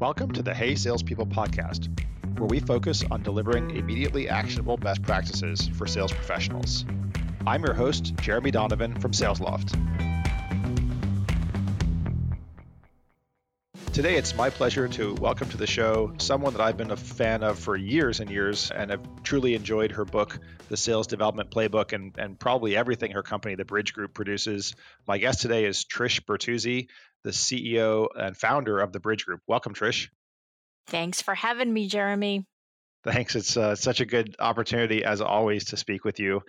Welcome to the Hey Salespeople podcast, where we focus on delivering immediately actionable best practices for sales professionals. I'm your host, Jeremy Donovan from SalesLoft. Today, it's my pleasure to welcome to the show someone that I've been a fan of for years and years and have truly enjoyed her book, The Sales Development Playbook, and, and probably everything her company, the Bridge Group, produces. My guest today is Trish Bertuzzi, the CEO and founder of the Bridge Group. Welcome, Trish. Thanks for having me, Jeremy. Thanks. It's uh, such a good opportunity, as always, to speak with you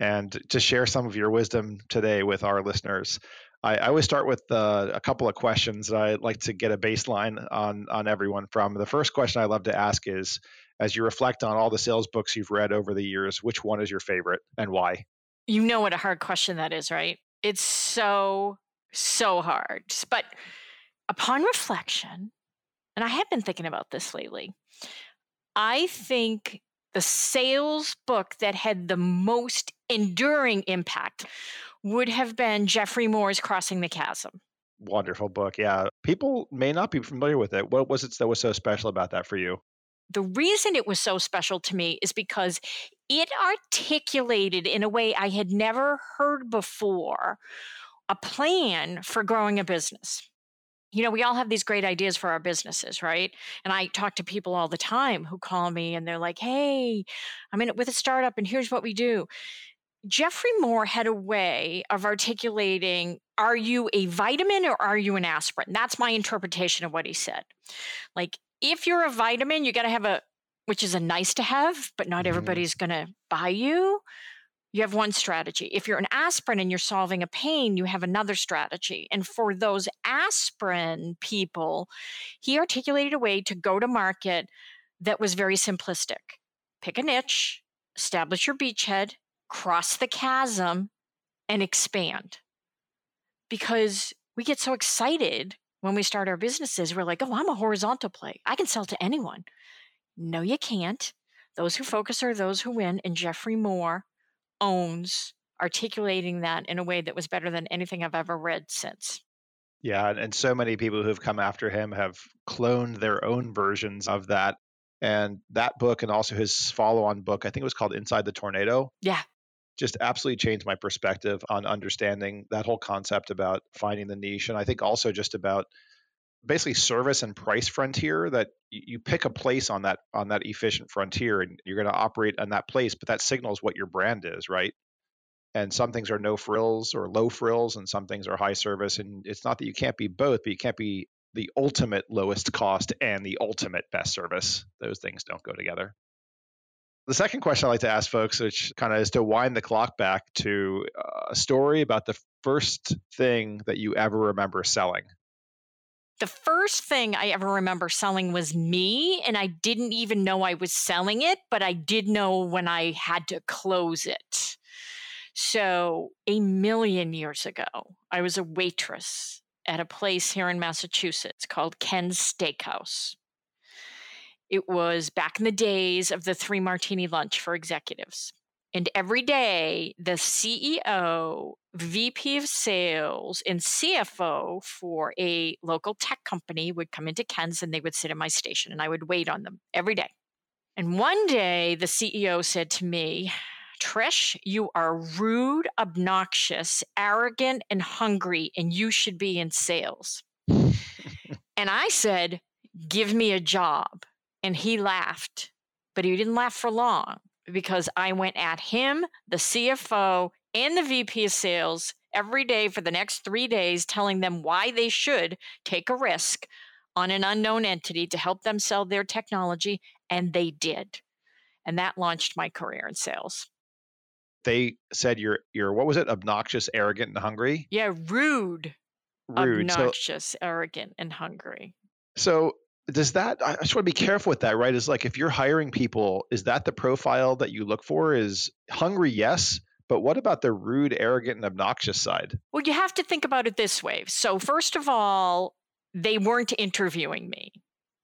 and to share some of your wisdom today with our listeners. I, I always start with uh, a couple of questions that I like to get a baseline on on everyone from. The first question I love to ask is, as you reflect on all the sales books you've read over the years, which one is your favorite and why? You know what a hard question that is, right? It's so so hard. But upon reflection, and I have been thinking about this lately, I think the sales book that had the most enduring impact would have been Geoffrey Moore's Crossing the Chasm. Wonderful book. Yeah. People may not be familiar with it. What was it that was so special about that for you? The reason it was so special to me is because it articulated in a way I had never heard before a plan for growing a business. You know, we all have these great ideas for our businesses, right? And I talk to people all the time who call me and they're like, hey, I'm in it with a startup and here's what we do. Geoffrey Moore had a way of articulating are you a vitamin or are you an aspirin? That's my interpretation of what he said. Like, if you're a vitamin, you got to have a, which is a nice to have, but not mm-hmm. everybody's going to buy you. You have one strategy. If you're an aspirin and you're solving a pain, you have another strategy. And for those aspirin people, he articulated a way to go to market that was very simplistic. Pick a niche, establish your beachhead, cross the chasm and expand. Because we get so excited when we start our businesses. We're like, oh, I'm a horizontal play. I can sell to anyone. No, you can't. Those who focus are those who win. And Geoffrey Moore owns articulating that in a way that was better than anything I've ever read since. Yeah, and so many people who've come after him have cloned their own versions of that. And that book and also his follow on book, I think it was called Inside the Tornado. Yeah just absolutely changed my perspective on understanding that whole concept about finding the niche. And I think also just about basically service and price frontier that you pick a place on that on that efficient frontier and you're going to operate on that place but that signals what your brand is right and some things are no frills or low frills and some things are high service and it's not that you can't be both but you can't be the ultimate lowest cost and the ultimate best service those things don't go together the second question I like to ask folks, which kind of is to wind the clock back to uh, a story about the first thing that you ever remember selling. The first thing I ever remember selling was me, and I didn't even know I was selling it, but I did know when I had to close it. So, a million years ago, I was a waitress at a place here in Massachusetts called Ken's Steakhouse. It was back in the days of the three martini lunch for executives. And every day, the CEO, VP of sales, and CFO for a local tech company would come into Ken's and they would sit in my station and I would wait on them every day. And one day, the CEO said to me, Trish, you are rude, obnoxious, arrogant, and hungry, and you should be in sales. and I said, Give me a job. And he laughed, but he didn't laugh for long because I went at him, the CFO, and the VP of sales every day for the next three days, telling them why they should take a risk on an unknown entity to help them sell their technology. And they did. And that launched my career in sales. They said you're you're what was it? Obnoxious, arrogant, and hungry? Yeah, rude. Rude. Obnoxious, so, arrogant, and hungry. So does that i just want to be careful with that right? Is like if you're hiring people is that the profile that you look for? Is hungry yes but what about the rude arrogant and obnoxious side? Well you have to think about it this way. So first of all they weren't interviewing me.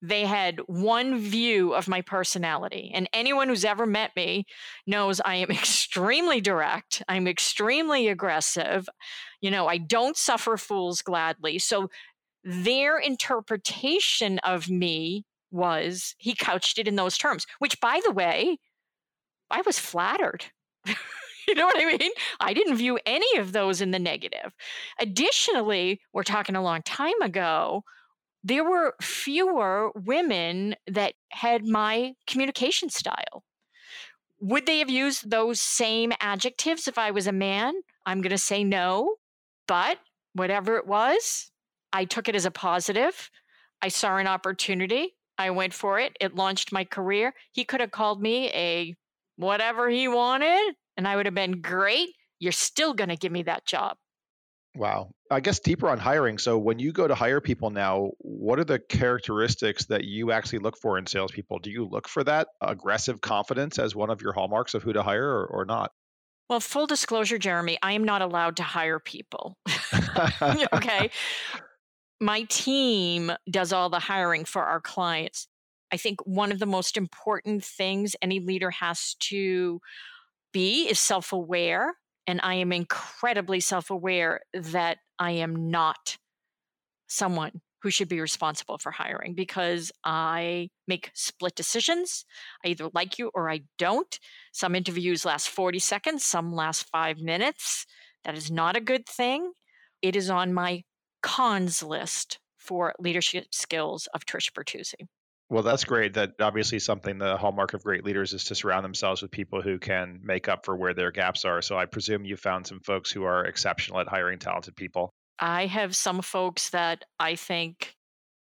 They had one view of my personality and anyone who's ever met me knows i am extremely direct i'm extremely aggressive. You know i don't suffer fools gladly. So their interpretation of me was he couched it in those terms, which, by the way, I was flattered. you know what I mean? I didn't view any of those in the negative. Additionally, we're talking a long time ago, there were fewer women that had my communication style. Would they have used those same adjectives if I was a man? I'm going to say no. But whatever it was, I took it as a positive. I saw an opportunity. I went for it. It launched my career. He could have called me a whatever he wanted, and I would have been great. You're still going to give me that job. Wow. I guess deeper on hiring. So when you go to hire people now, what are the characteristics that you actually look for in salespeople? Do you look for that aggressive confidence as one of your hallmarks of who to hire or, or not? Well, full disclosure, Jeremy, I am not allowed to hire people. okay. My team does all the hiring for our clients. I think one of the most important things any leader has to be is self aware and I am incredibly self aware that I am not someone who should be responsible for hiring because I make split decisions. I either like you or I don't. Some interviews last 40 seconds, some last five minutes. That is not a good thing. It is on my cons list for leadership skills of Trish Bertuzzi. Well, that's great. That obviously something the hallmark of great leaders is to surround themselves with people who can make up for where their gaps are. So I presume you found some folks who are exceptional at hiring talented people. I have some folks that I think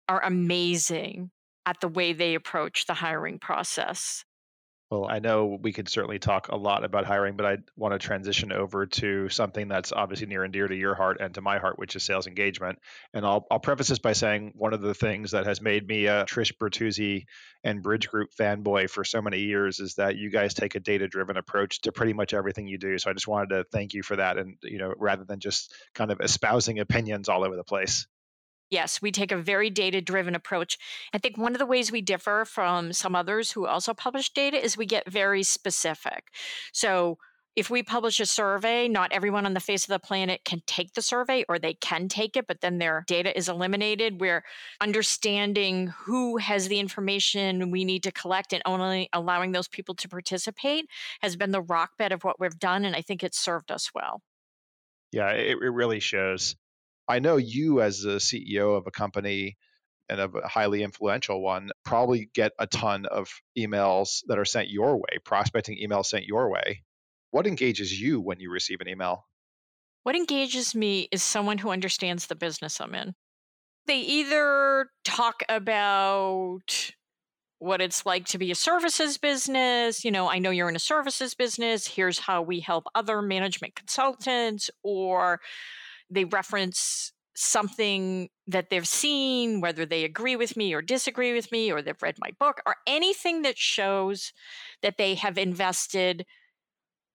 are amazing at the way they approach the hiring process. Well, I know we could certainly talk a lot about hiring, but I want to transition over to something that's obviously near and dear to your heart and to my heart, which is sales engagement. And I'll, I'll preface this by saying one of the things that has made me a Trish Bertuzzi and Bridge Group fanboy for so many years is that you guys take a data-driven approach to pretty much everything you do. So I just wanted to thank you for that, and you know, rather than just kind of espousing opinions all over the place. Yes, we take a very data driven approach. I think one of the ways we differ from some others who also publish data is we get very specific. So, if we publish a survey, not everyone on the face of the planet can take the survey or they can take it, but then their data is eliminated. We're understanding who has the information we need to collect and only allowing those people to participate has been the rock bed of what we've done. And I think it's served us well. Yeah, it, it really shows. I know you, as the CEO of a company and of a highly influential one, probably get a ton of emails that are sent your way, prospecting emails sent your way. What engages you when you receive an email? What engages me is someone who understands the business I'm in. They either talk about what it's like to be a services business. You know, I know you're in a services business. Here's how we help other management consultants, or they reference something that they've seen, whether they agree with me or disagree with me, or they've read my book, or anything that shows that they have invested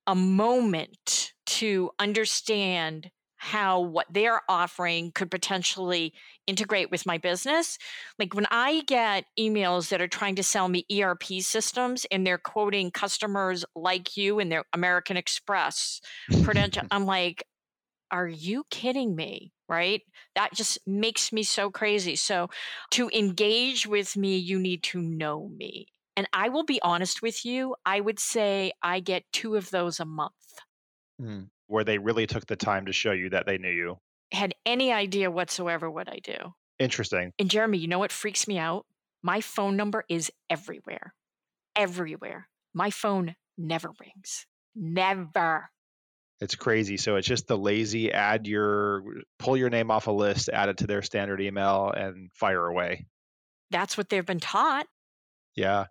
a moment to understand how what they're offering could potentially integrate with my business. Like when I get emails that are trying to sell me ERP systems and they're quoting customers like you and their American Express, Prudential, I'm like, are you kidding me? Right? That just makes me so crazy. So, to engage with me, you need to know me. And I will be honest with you, I would say I get two of those a month. Mm. Where they really took the time to show you that they knew you. Had any idea whatsoever what I do. Interesting. And Jeremy, you know what freaks me out? My phone number is everywhere. Everywhere. My phone never rings. Never. It's crazy. So it's just the lazy add your pull your name off a list, add it to their standard email, and fire away. That's what they've been taught. Yeah.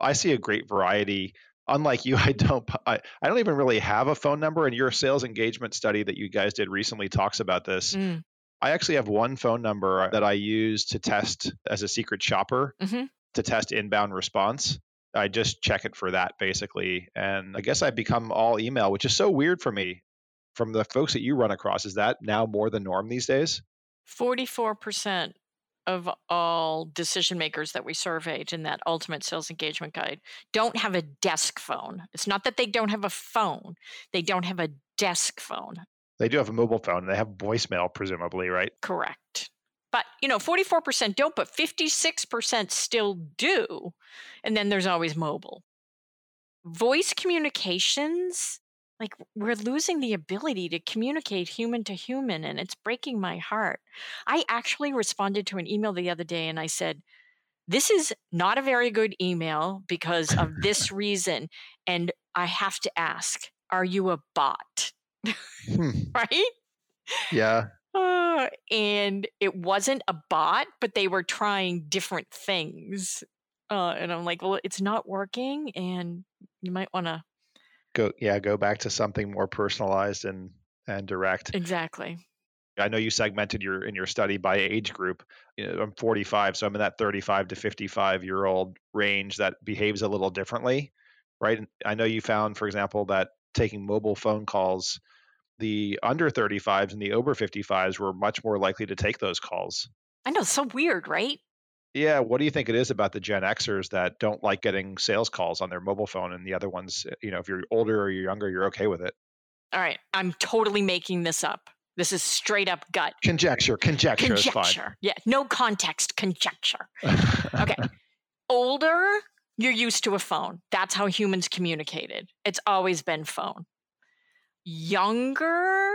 I see a great variety. Unlike you, I don't I, I don't even really have a phone number, and your sales engagement study that you guys did recently talks about this. Mm. I actually have one phone number that I use to test as a secret shopper mm-hmm. to test inbound response. I just check it for that basically. And I guess I've become all email, which is so weird for me. From the folks that you run across, is that now more the norm these days? 44% of all decision makers that we surveyed in that ultimate sales engagement guide don't have a desk phone. It's not that they don't have a phone, they don't have a desk phone. They do have a mobile phone and they have voicemail, presumably, right? Correct. But, you know, 44% don't, but 56% still do. And then there's always mobile. Voice communications, like we're losing the ability to communicate human to human, and it's breaking my heart. I actually responded to an email the other day and I said, This is not a very good email because of this reason. And I have to ask, are you a bot? Hmm. right? Yeah. Uh, and it wasn't a bot, but they were trying different things. Uh, and I'm like, well, it's not working, and you might want to go. Yeah, go back to something more personalized and and direct. Exactly. I know you segmented your in your study by age group. You know, I'm 45, so I'm in that 35 to 55 year old range that behaves a little differently, right? I know you found, for example, that taking mobile phone calls the under 35s and the over 55s were much more likely to take those calls. I know, so weird, right? Yeah, what do you think it is about the Gen Xers that don't like getting sales calls on their mobile phone and the other ones, you know, if you're older or you're younger, you're okay with it? All right, I'm totally making this up. This is straight up gut. Conjecture, conjecture, is fine. conjecture. Yeah, no context, conjecture. okay. Older, you're used to a phone. That's how humans communicated. It's always been phone younger,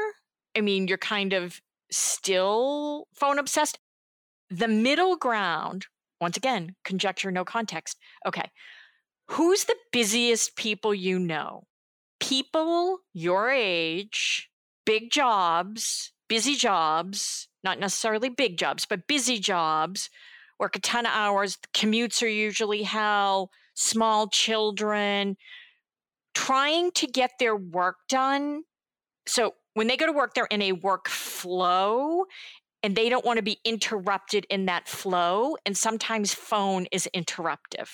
I mean, you're kind of still phone obsessed. The middle ground, once again, conjecture, no context. Okay. Who's the busiest people you know? People your age, big jobs, busy jobs, not necessarily big jobs, but busy jobs, work a ton of hours, commutes are usually hell, small children, trying to get their work done. So when they go to work, they're in a work flow and they don't want to be interrupted in that flow. And sometimes phone is interruptive.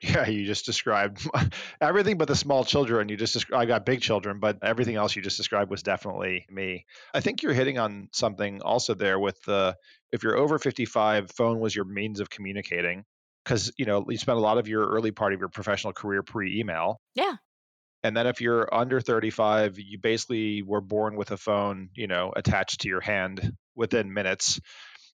Yeah, you just described everything but the small children. You just I got big children, but everything else you just described was definitely me. I think you're hitting on something also there with the if you're over 55, phone was your means of communicating because you know you spent a lot of your early part of your professional career pre-email. Yeah. And then if you're under 35, you basically were born with a phone, you know, attached to your hand within minutes.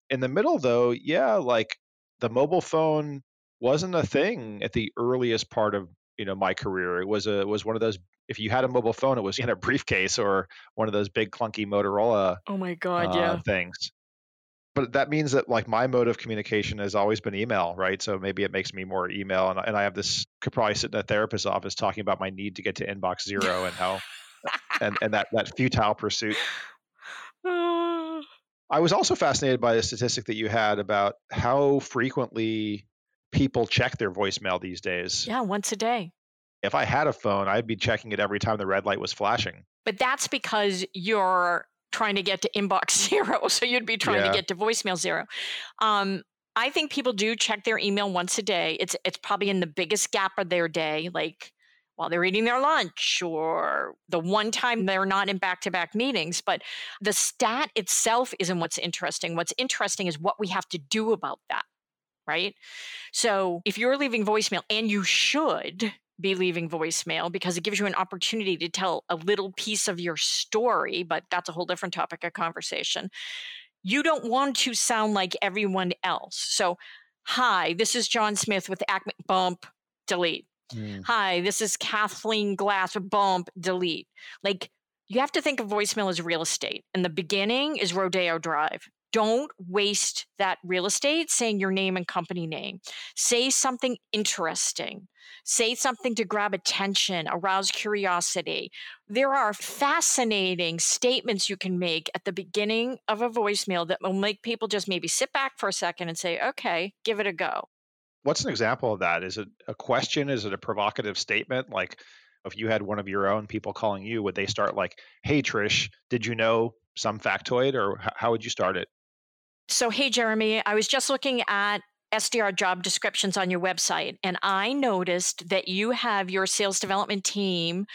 In the middle though, yeah, like the mobile phone wasn't a thing at the earliest part of, you know, my career. It was a was one of those if you had a mobile phone, it was in a briefcase or one of those big clunky Motorola Oh my god, uh, yeah. things but that means that like my mode of communication has always been email, right? So maybe it makes me more email, and, and I have this could probably sit in a therapist's office talking about my need to get to inbox zero and how and and that that futile pursuit. Ah. I was also fascinated by the statistic that you had about how frequently people check their voicemail these days. Yeah, once a day. If I had a phone, I'd be checking it every time the red light was flashing. But that's because you're trying to get to inbox zero. So you'd be trying yeah. to get to voicemail zero. Um, I think people do check their email once a day. It's it's probably in the biggest gap of their day, like while they're eating their lunch or the one time they're not in back-to-back meetings. But the stat itself isn't what's interesting. What's interesting is what we have to do about that. Right. So if you're leaving voicemail, and you should, be leaving voicemail because it gives you an opportunity to tell a little piece of your story, but that's a whole different topic of conversation. You don't want to sound like everyone else. So, hi, this is John Smith with Acme Bump, delete. Mm. Hi, this is Kathleen Glass, with bump, delete. Like, you have to think of voicemail as real estate. And the beginning is Rodeo Drive. Don't waste that real estate saying your name and company name. Say something interesting. Say something to grab attention, arouse curiosity. There are fascinating statements you can make at the beginning of a voicemail that will make people just maybe sit back for a second and say, okay, give it a go. What's an example of that? Is it a question? Is it a provocative statement? Like, if you had one of your own people calling you, would they start like, "Hey Trish, did you know some factoid?" Or how would you start it? So, hey, Jeremy, I was just looking at SDR job descriptions on your website, and I noticed that you have your sales development team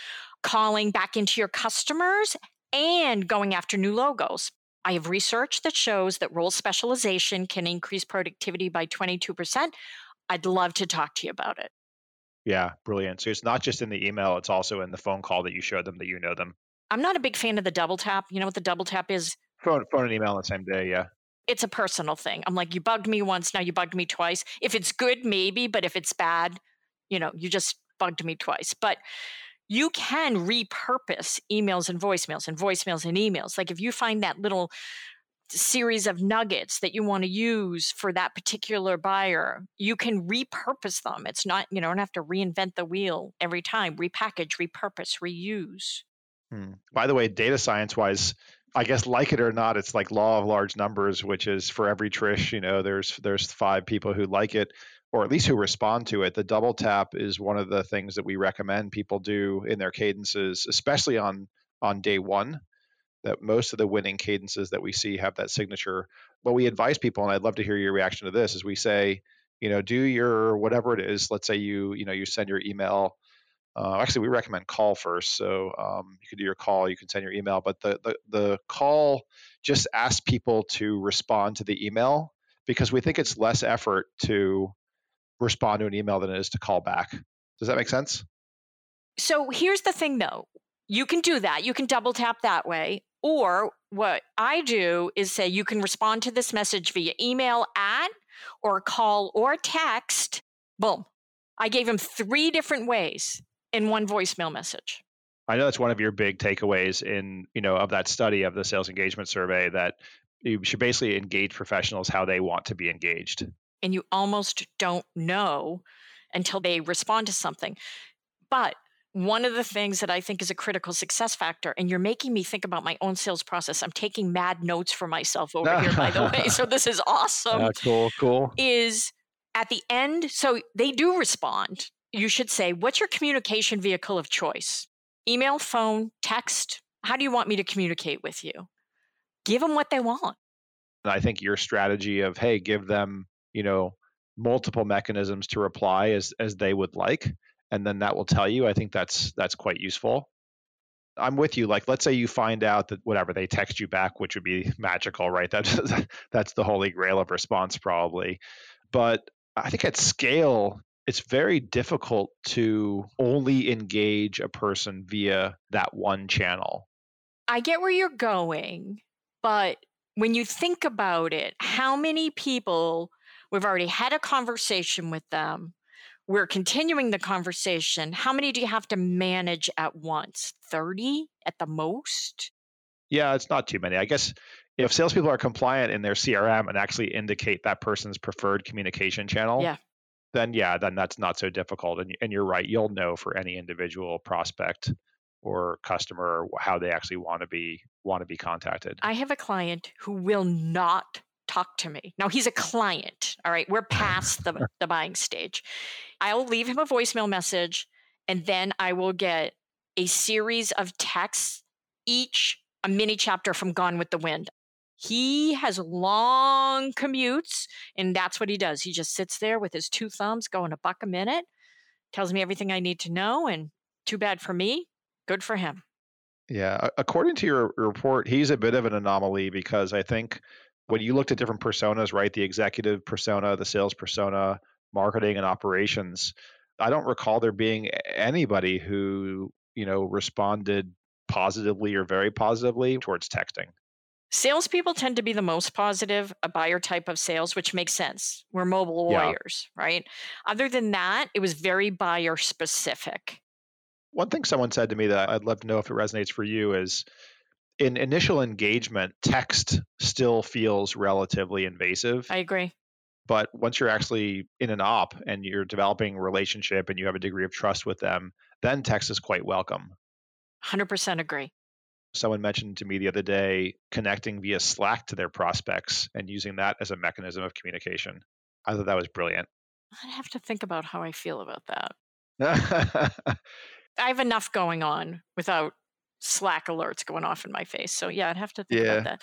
calling back into your customers and going after new logos. I have research that shows that role specialization can increase productivity by 22%. I'd love to talk to you about it. Yeah, brilliant. So it's not just in the email, it's also in the phone call that you show them that you know them. I'm not a big fan of the double tap. You know what the double tap is? Phone, phone and email on the same day, yeah. It's a personal thing. I'm like, you bugged me once, now you bugged me twice. If it's good, maybe, but if it's bad, you know, you just bugged me twice. But you can repurpose emails and voicemails and voicemails and emails. Like if you find that little series of nuggets that you want to use for that particular buyer, you can repurpose them. It's not, you know, don't have to reinvent the wheel every time. Repackage, repurpose, reuse. Hmm. By the way, data science wise, I guess like it or not, it's like law of large numbers, which is for every Trish, you know, there's there's five people who like it, or at least who respond to it. The double tap is one of the things that we recommend people do in their cadences, especially on on day one. That most of the winning cadences that we see have that signature. What we advise people, and I'd love to hear your reaction to this, is we say, you know, do your whatever it is. Let's say you, you know, you send your email uh, actually, we recommend call first. So um, you can do your call, you can send your email, but the, the, the call just asks people to respond to the email because we think it's less effort to respond to an email than it is to call back. Does that make sense? So here's the thing though you can do that, you can double tap that way. Or what I do is say you can respond to this message via email at or call or text. Boom. I gave him three different ways in one voicemail message. I know that's one of your big takeaways in, you know, of that study of the sales engagement survey that you should basically engage professionals how they want to be engaged. And you almost don't know until they respond to something. But one of the things that I think is a critical success factor, and you're making me think about my own sales process. I'm taking mad notes for myself over here, by the way. So this is awesome. Yeah, cool, cool. Is at the end, so they do respond you should say, What's your communication vehicle of choice? Email, phone, text? How do you want me to communicate with you? Give them what they want. I think your strategy of, hey, give them, you know, multiple mechanisms to reply as as they would like, and then that will tell you. I think that's that's quite useful. I'm with you. Like, let's say you find out that whatever they text you back, which would be magical, right? That's that's the holy grail of response, probably. But I think at scale, it's very difficult to only engage a person via that one channel. I get where you're going, but when you think about it, how many people we've already had a conversation with them? We're continuing the conversation. How many do you have to manage at once? 30 at the most? Yeah, it's not too many. I guess if salespeople are compliant in their CRM and actually indicate that person's preferred communication channel, yeah then yeah, then that's not so difficult. And, and you're right, you'll know for any individual prospect or customer how they actually want to be want to be contacted. I have a client who will not talk to me. Now he's a client. All right. We're past the, the buying stage. I'll leave him a voicemail message and then I will get a series of texts, each a mini chapter from Gone with the Wind. He has long commutes, and that's what he does. He just sits there with his two thumbs going a buck a minute, tells me everything I need to know, and too bad for me, good for him. Yeah, according to your report, he's a bit of an anomaly because I think when you looked at different personas, right, the executive persona, the sales persona, marketing and operations, I don't recall there being anybody who, you know, responded positively or very positively towards texting. Salespeople tend to be the most positive, a buyer type of sales, which makes sense. We're mobile warriors, yeah. right? Other than that, it was very buyer specific. One thing someone said to me that I'd love to know if it resonates for you is in initial engagement, text still feels relatively invasive. I agree. But once you're actually in an op and you're developing a relationship and you have a degree of trust with them, then text is quite welcome. 100% agree. Someone mentioned to me the other day connecting via Slack to their prospects and using that as a mechanism of communication. I thought that was brilliant. I'd have to think about how I feel about that. I have enough going on without Slack alerts going off in my face. So yeah, I'd have to think yeah. about that.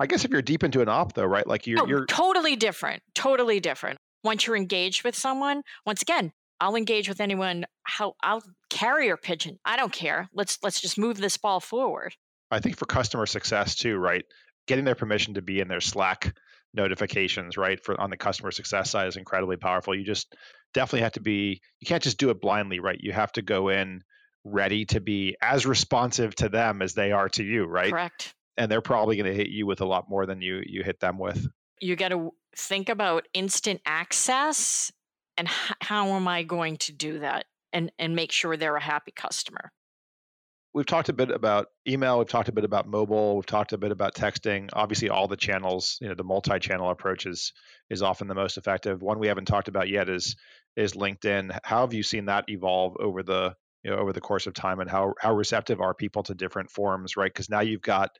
I guess if you're deep into an op though, right? Like you're, oh, you're totally different. Totally different. Once you're engaged with someone, once again, I'll engage with anyone how I'll carrier pigeon. I don't care. Let's let's just move this ball forward. I think for customer success too, right? Getting their permission to be in their Slack notifications, right? For on the customer success side is incredibly powerful. You just definitely have to be you can't just do it blindly, right? You have to go in ready to be as responsive to them as they are to you, right? Correct. and they're probably going to hit you with a lot more than you you hit them with. You got to think about instant access and h- how am I going to do that and and make sure they're a happy customer. We've talked a bit about email, we've talked a bit about mobile, we've talked a bit about texting. Obviously all the channels, you know, the multi-channel approach is is often the most effective. One we haven't talked about yet is is LinkedIn. How have you seen that evolve over the you know, over the course of time, and how how receptive are people to different forms, right? Because now you've got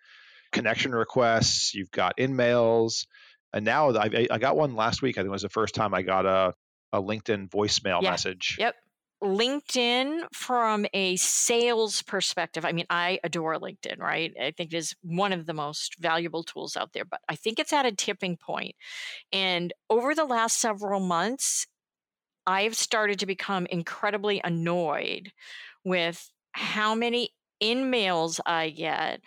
connection requests, you've got InMails, and now I, I got one last week. I think it was the first time I got a a LinkedIn voicemail Yeah. message. Yep. LinkedIn from a sales perspective, I mean, I adore LinkedIn, right? I think it is one of the most valuable tools out there, but I think it's at a tipping point. And over the last several months, I've started to become incredibly annoyed with how many in-mails I get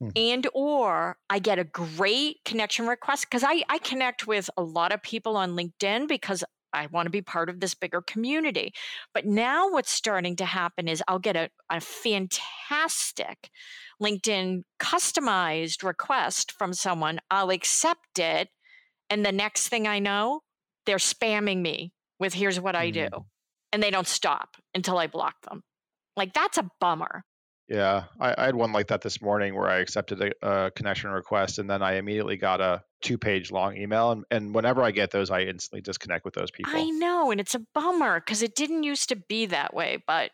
Hmm. and or I get a great connection request because I, I connect with a lot of people on LinkedIn because I want to be part of this bigger community. But now what's starting to happen is I'll get a, a fantastic LinkedIn customized request from someone. I'll accept it. And the next thing I know, they're spamming me with here's what I do. Mm. And they don't stop until I block them. Like that's a bummer. Yeah, I, I had one like that this morning where I accepted a, a connection request and then I immediately got a two page long email. And, and whenever I get those, I instantly disconnect with those people. I know, and it's a bummer because it didn't used to be that way, but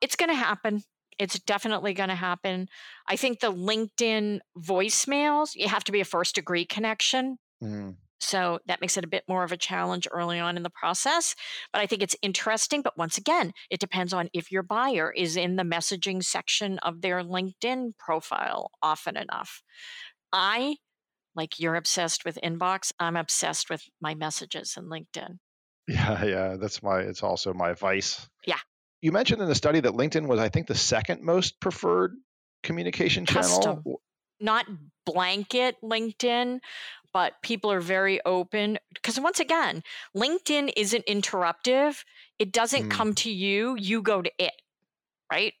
it's going to happen. It's definitely going to happen. I think the LinkedIn voicemails, you have to be a first degree connection. Mm. So that makes it a bit more of a challenge early on in the process. But I think it's interesting. But once again, it depends on if your buyer is in the messaging section of their LinkedIn profile often enough. I, like you're obsessed with inbox, I'm obsessed with my messages in LinkedIn. Yeah, yeah, that's my, it's also my vice. Yeah. You mentioned in the study that LinkedIn was, I think, the second most preferred communication Custom. channel. not blanket LinkedIn, but people are very open. Because once again, LinkedIn isn't interruptive. It doesn't Mm. come to you, you go to it, right?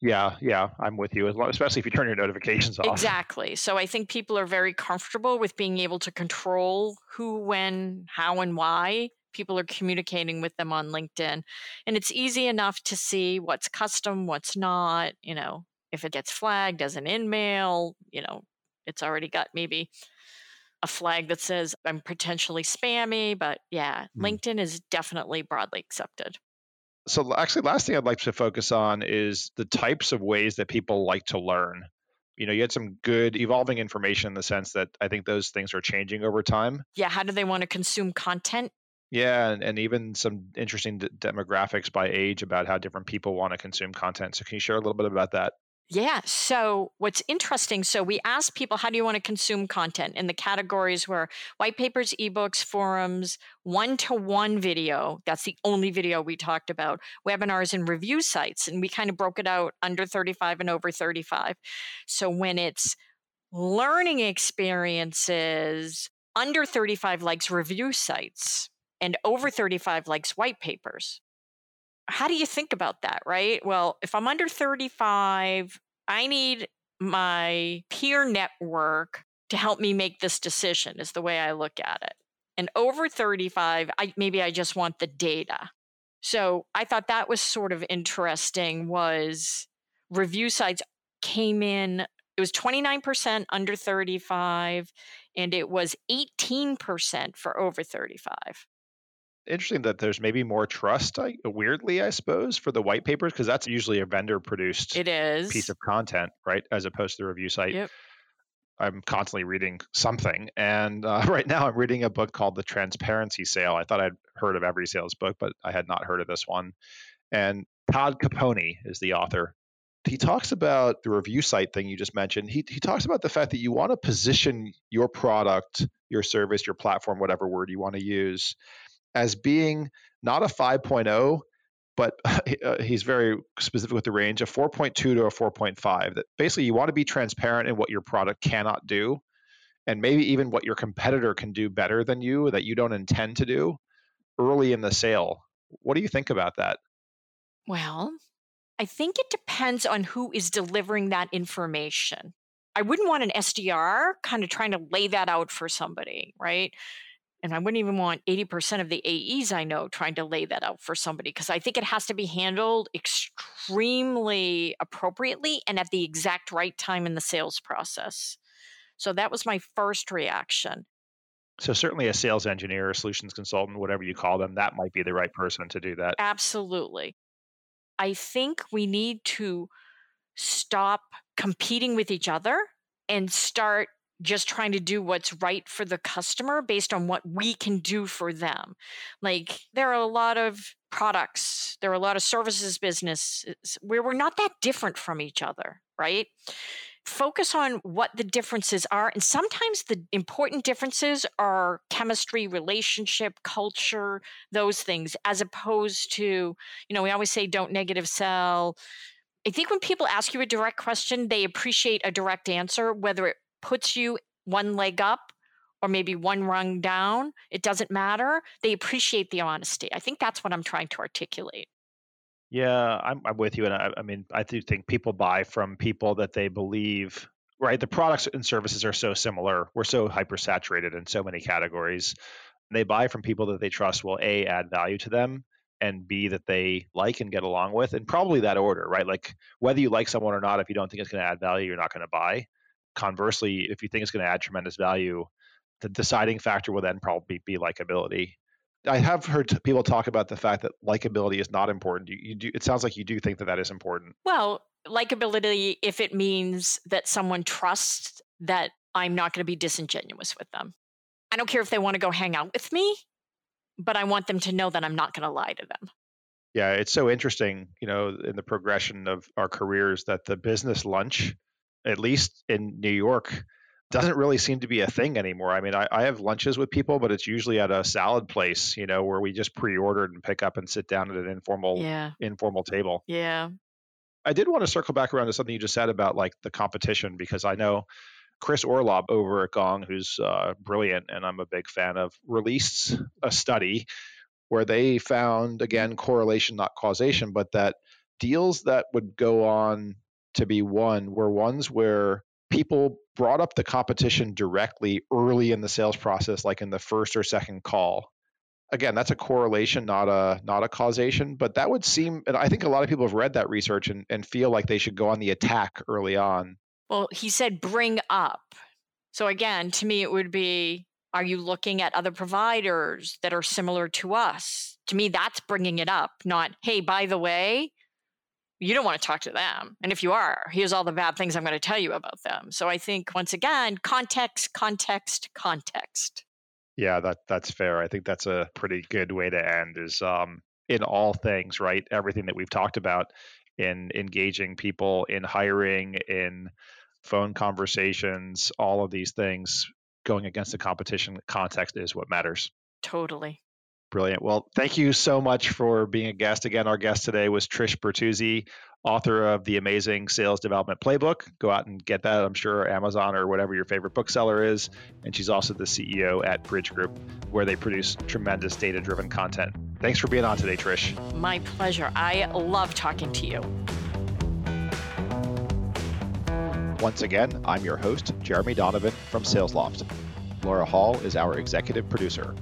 Yeah, yeah, I'm with you. Long, especially if you turn your notifications off. Exactly. So I think people are very comfortable with being able to control who, when, how, and why people are communicating with them on LinkedIn. And it's easy enough to see what's custom, what's not, you know, if it gets flagged as an in-mail, you know, it's already got maybe a flag that says I'm potentially spammy, but yeah, Hmm. LinkedIn is definitely broadly accepted. So actually, last thing I'd like to focus on is the types of ways that people like to learn. You know, you had some good evolving information in the sense that I think those things are changing over time. Yeah, how do they want to consume content? Yeah, and, and even some interesting d- demographics by age about how different people want to consume content. So can you share a little bit about that? Yeah. So, what's interesting, so we asked people, how do you want to consume content? And the categories were white papers, ebooks, forums, one to one video. That's the only video we talked about, webinars and review sites. And we kind of broke it out under 35 and over 35. So, when it's learning experiences, under 35 likes review sites, and over 35 likes white papers how do you think about that, right? Well, if I'm under 35, I need my peer network to help me make this decision, is the way I look at it. And over 35, I, maybe I just want the data. So I thought that was sort of interesting was review sites came in, it was 29% under 35, and it was 18% for over 35. Interesting that there's maybe more trust, I, weirdly, I suppose, for the white papers, because that's usually a vendor produced It is. piece of content, right? As opposed to the review site. Yep. I'm constantly reading something. And uh, right now I'm reading a book called The Transparency Sale. I thought I'd heard of every sales book, but I had not heard of this one. And Todd Caponi is the author. He talks about the review site thing you just mentioned. He, he talks about the fact that you want to position your product, your service, your platform, whatever word you want to use, as being not a 5.0, but uh, he's very specific with the range of 4.2 to a 4.5 that basically you want to be transparent in what your product cannot do and maybe even what your competitor can do better than you that you don't intend to do early in the sale what do you think about that Well, I think it depends on who is delivering that information. I wouldn't want an SDR kind of trying to lay that out for somebody, right? And I wouldn't even want 80% of the AEs I know trying to lay that out for somebody because I think it has to be handled extremely appropriately and at the exact right time in the sales process. So that was my first reaction. So certainly a sales engineer, a solutions consultant, whatever you call them, that might be the right person to do that. Absolutely. I think we need to stop competing with each other and start just trying to do what's right for the customer based on what we can do for them. Like there are a lot of products, there are a lot of services businesses where we're not that different from each other, right? Focus on what the differences are. And sometimes the important differences are chemistry, relationship, culture, those things, as opposed to, you know, we always say don't negative sell. I think when people ask you a direct question, they appreciate a direct answer, whether it puts you one leg up or maybe one rung down. It doesn't matter. They appreciate the honesty. I think that's what I'm trying to articulate. Yeah, I'm, I'm with you. And I, I mean, I do think people buy from people that they believe, right? The products and services are so similar. We're so hypersaturated in so many categories. They buy from people that they trust will A, add value to them, and B, that they like and get along with, and probably that order, right? Like whether you like someone or not, if you don't think it's going to add value, you're not going to buy. Conversely, if you think it's going to add tremendous value, the deciding factor will then probably be likability. I have heard people talk about the fact that likability is not important. You, you do. It sounds like you do think that that is important. Well, likability, if it means that someone trusts that I'm not going to be disingenuous with them. I don't care if they want to go hang out with me, but I want them to know that I'm not going to lie to them. Yeah, it's so interesting, you know, in the progression of our careers that the business lunch, at least in New York, doesn't really seem to be a thing anymore. I mean, I, I, have lunches with people, but it's usually at a salad place, you know, where we just pre-ordered and pick up and sit down at an informal yeah. informal table. Yeah. I did want to circle back around to something you just said about like the competition because I know Chris Orlob over at Gong, who's uh, brilliant and I'm a big fan of, released a study where they found again correlation, not causation, but that deals that would go on to be won were ones where people brought up the competition directly early in the sales process, like in the first or second call. Again, that's a correlation, not a not a causation. But that would seem, and I think a lot of people have read that research and, and feel like they should go on the attack early on. Well, he said bring up. So again, to me, it would be are you looking at other providers that are similar to us? To me, that's bringing it up, not, hey, by the way, you don't want to talk to them. And if you are, here's all the bad things I'm going to tell you about them. So I think once again, context, context, context. Yeah, that that's fair. I think that's a pretty good way to end is um in all things, right? Everything that we've talked about in engaging people in hiring, in phone conversations, all of these things going against the competition context is what matters. Totally. Brilliant. Well, thank you so much for being a guest. Again, our guest today was Trish Bertuzzi, author of the amazing Sales Development Playbook. Go out and get that, I'm sure, Amazon or whatever your favorite bookseller is. And she's also the CEO at Bridge Group, where they produce tremendous data driven content. Thanks for being on today, Trish. My pleasure. I love talking to you. Once again, I'm your host, Jeremy Donovan from SalesLoft. Laura Hall is our executive producer.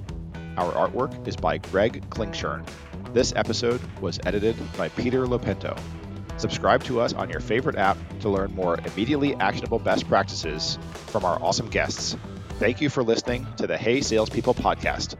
Our artwork is by Greg Klingshirn. This episode was edited by Peter Lopinto. Subscribe to us on your favorite app to learn more immediately actionable best practices from our awesome guests. Thank you for listening to the Hey Salespeople podcast.